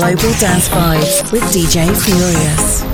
Global Dance Vibes with DJ Furious.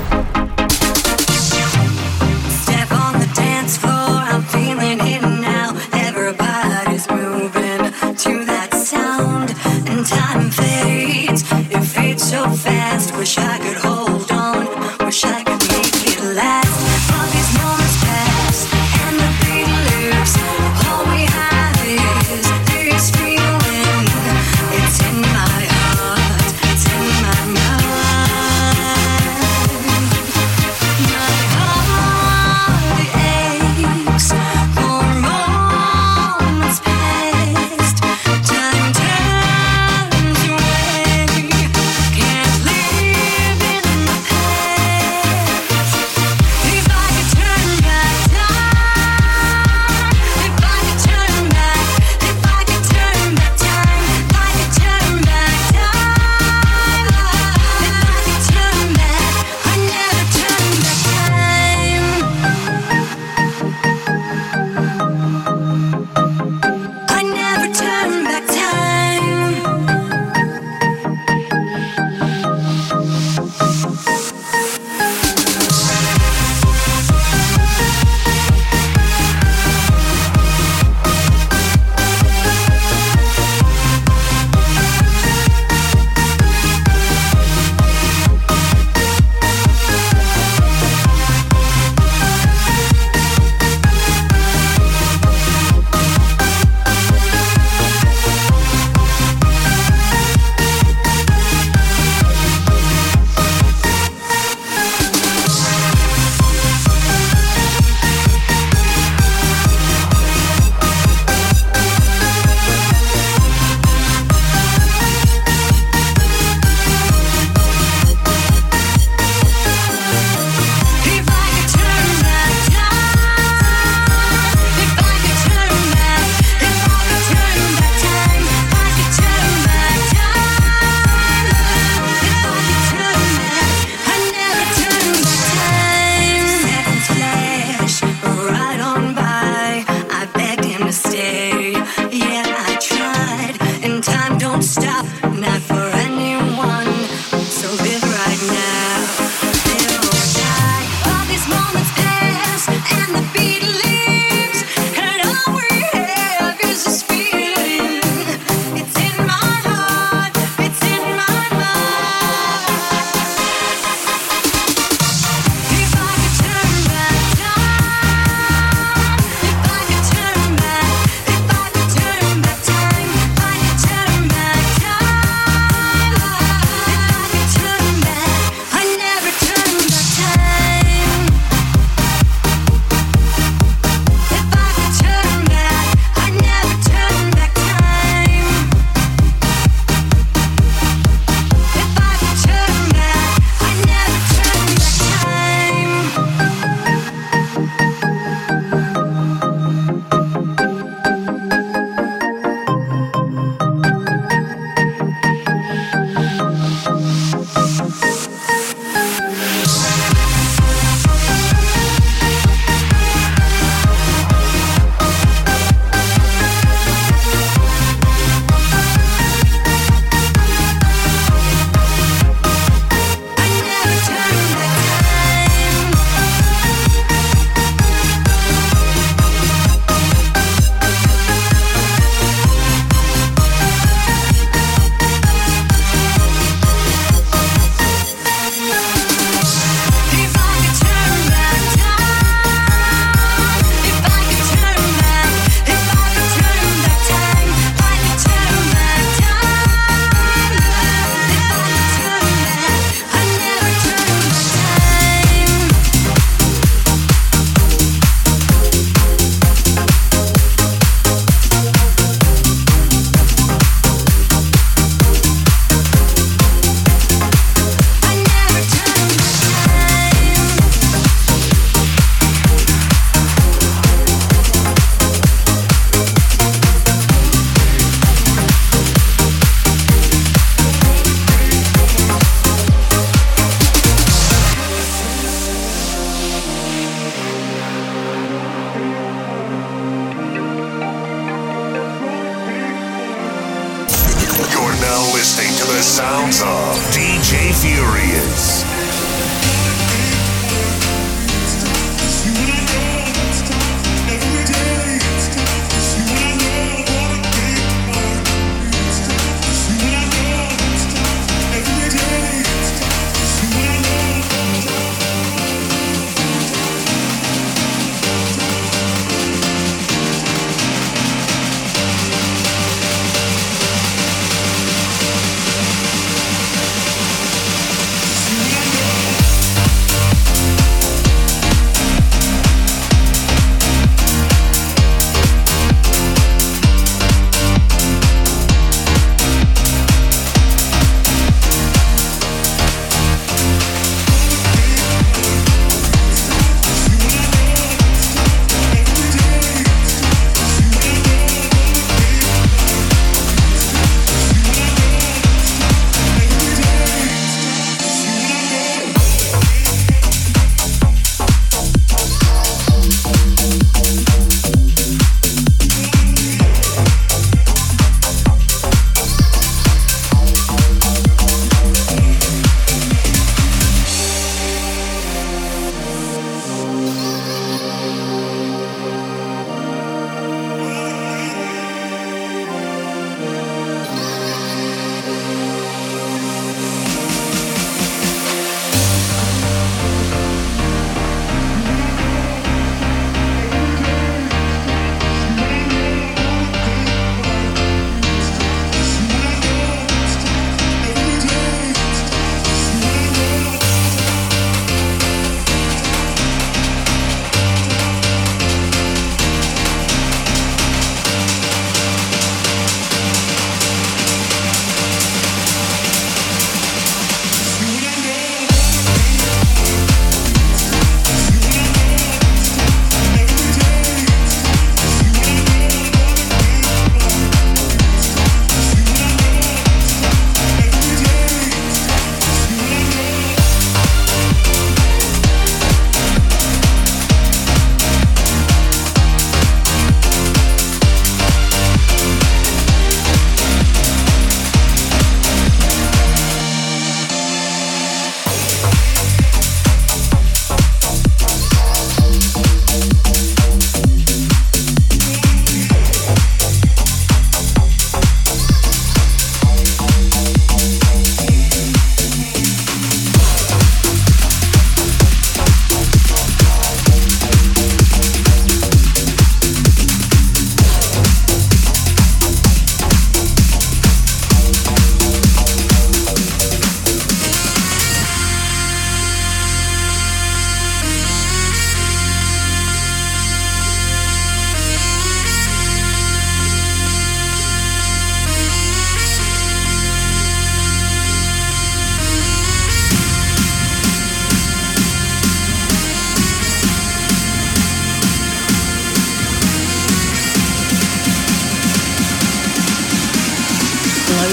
DJ Furious.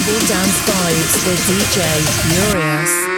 global dance vibes with DJ Furious.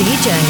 DJ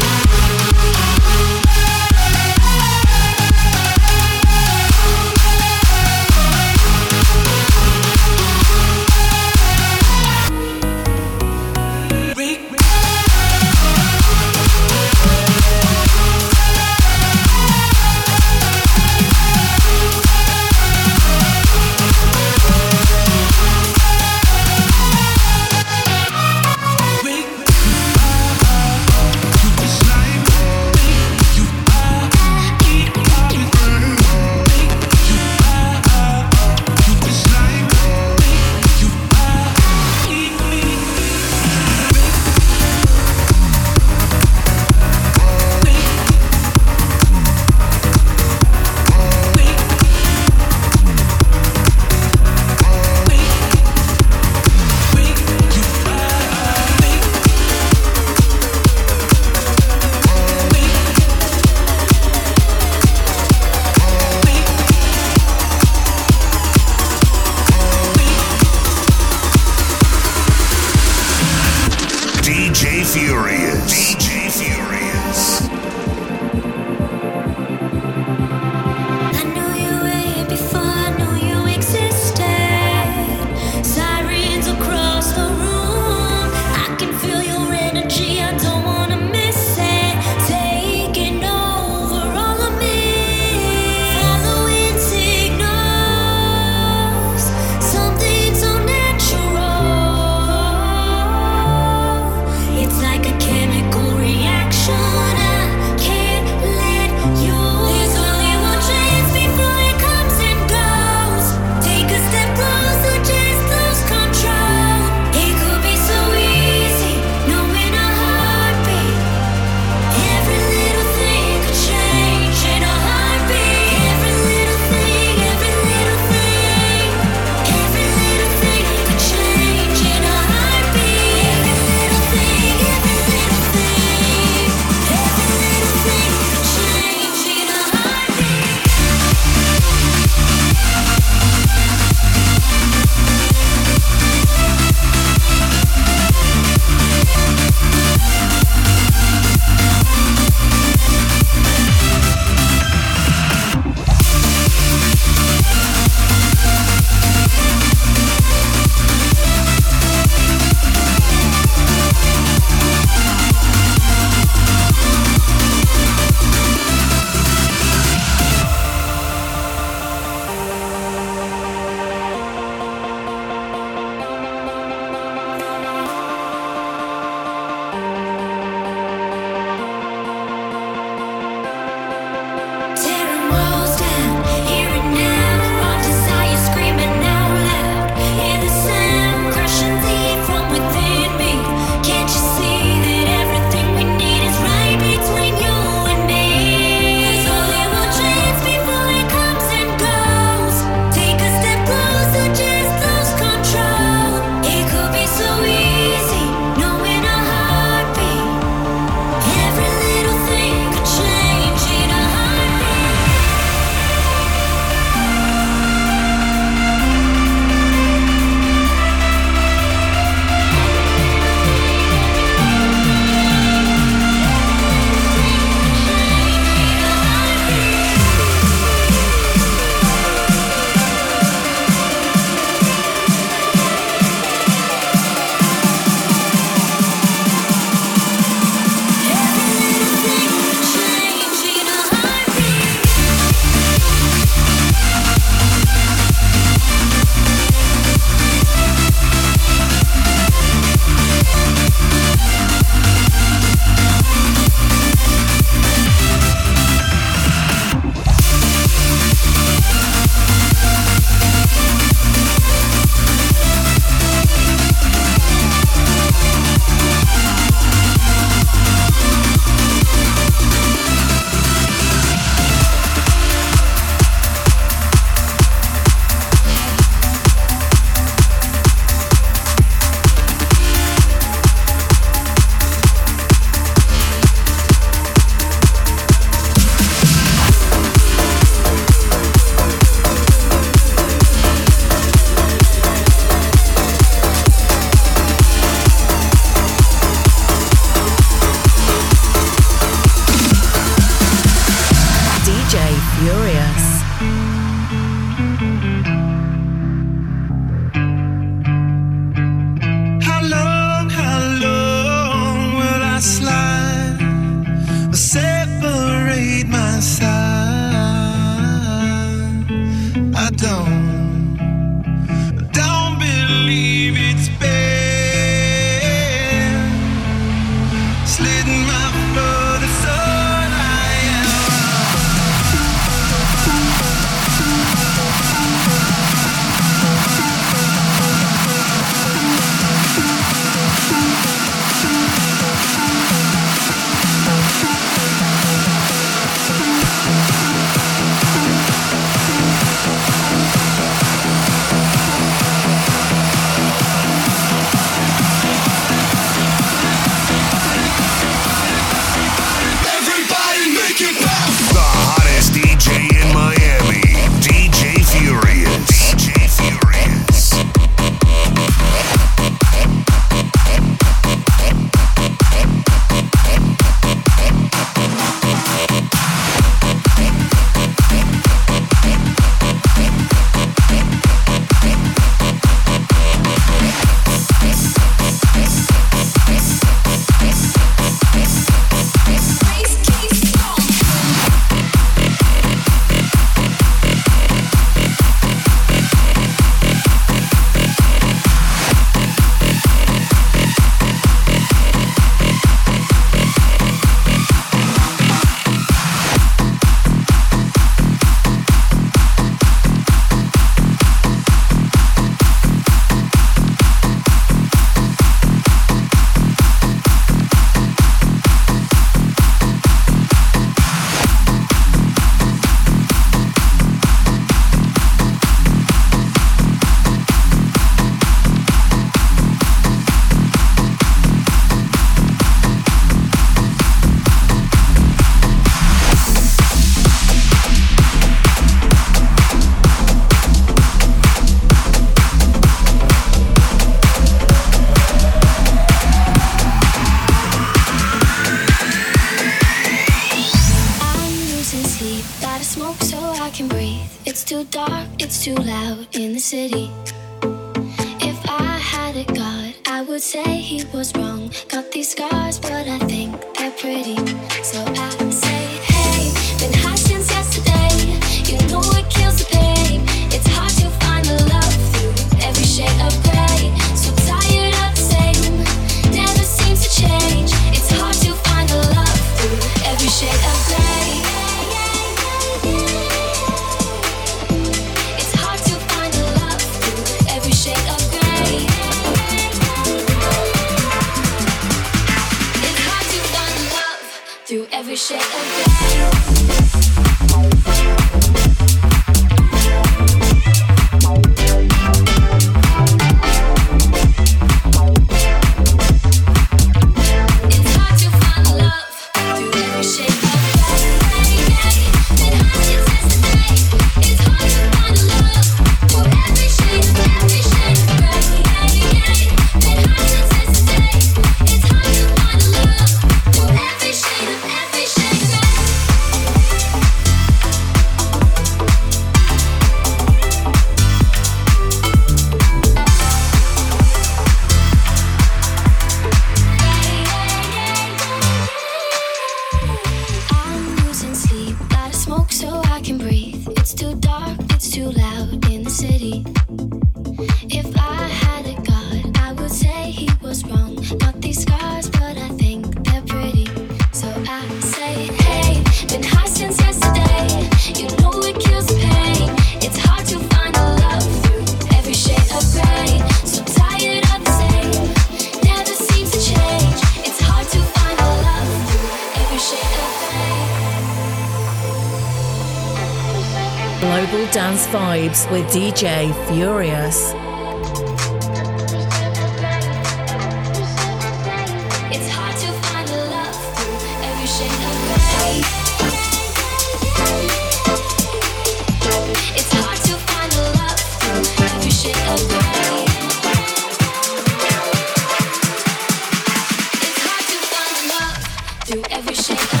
through every shade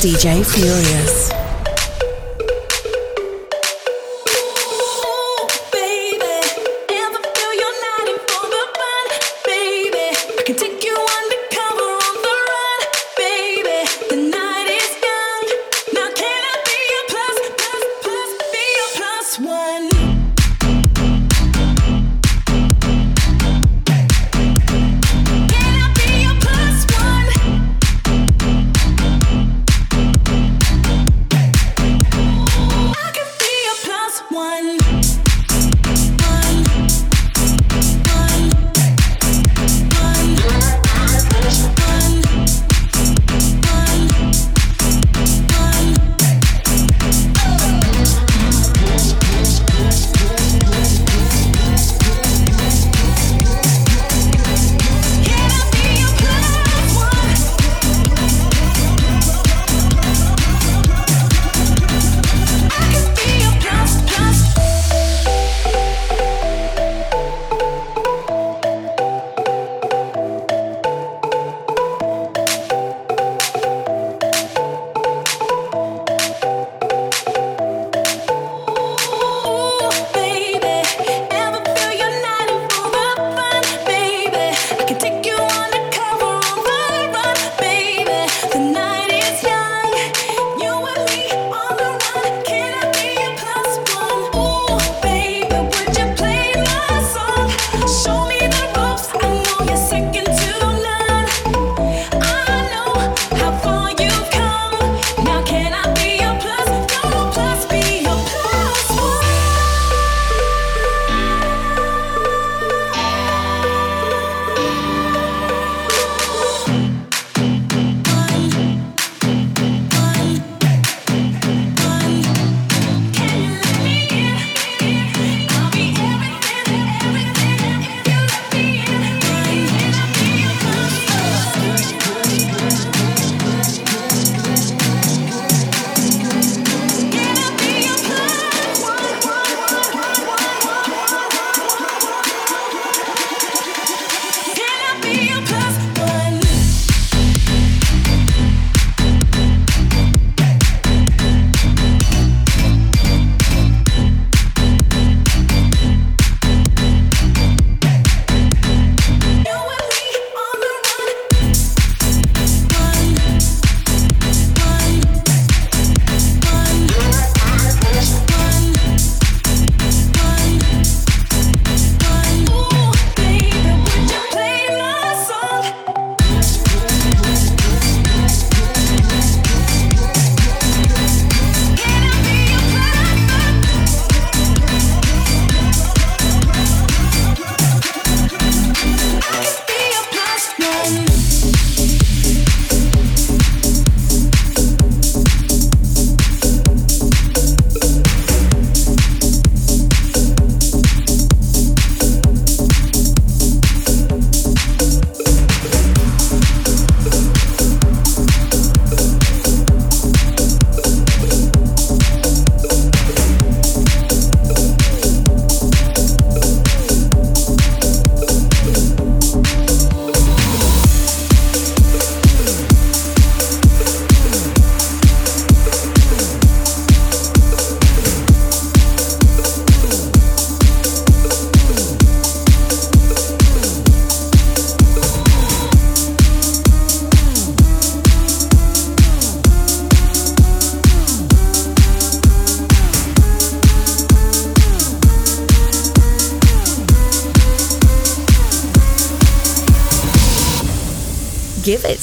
DJ Furious.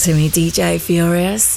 To me, DJ Furious.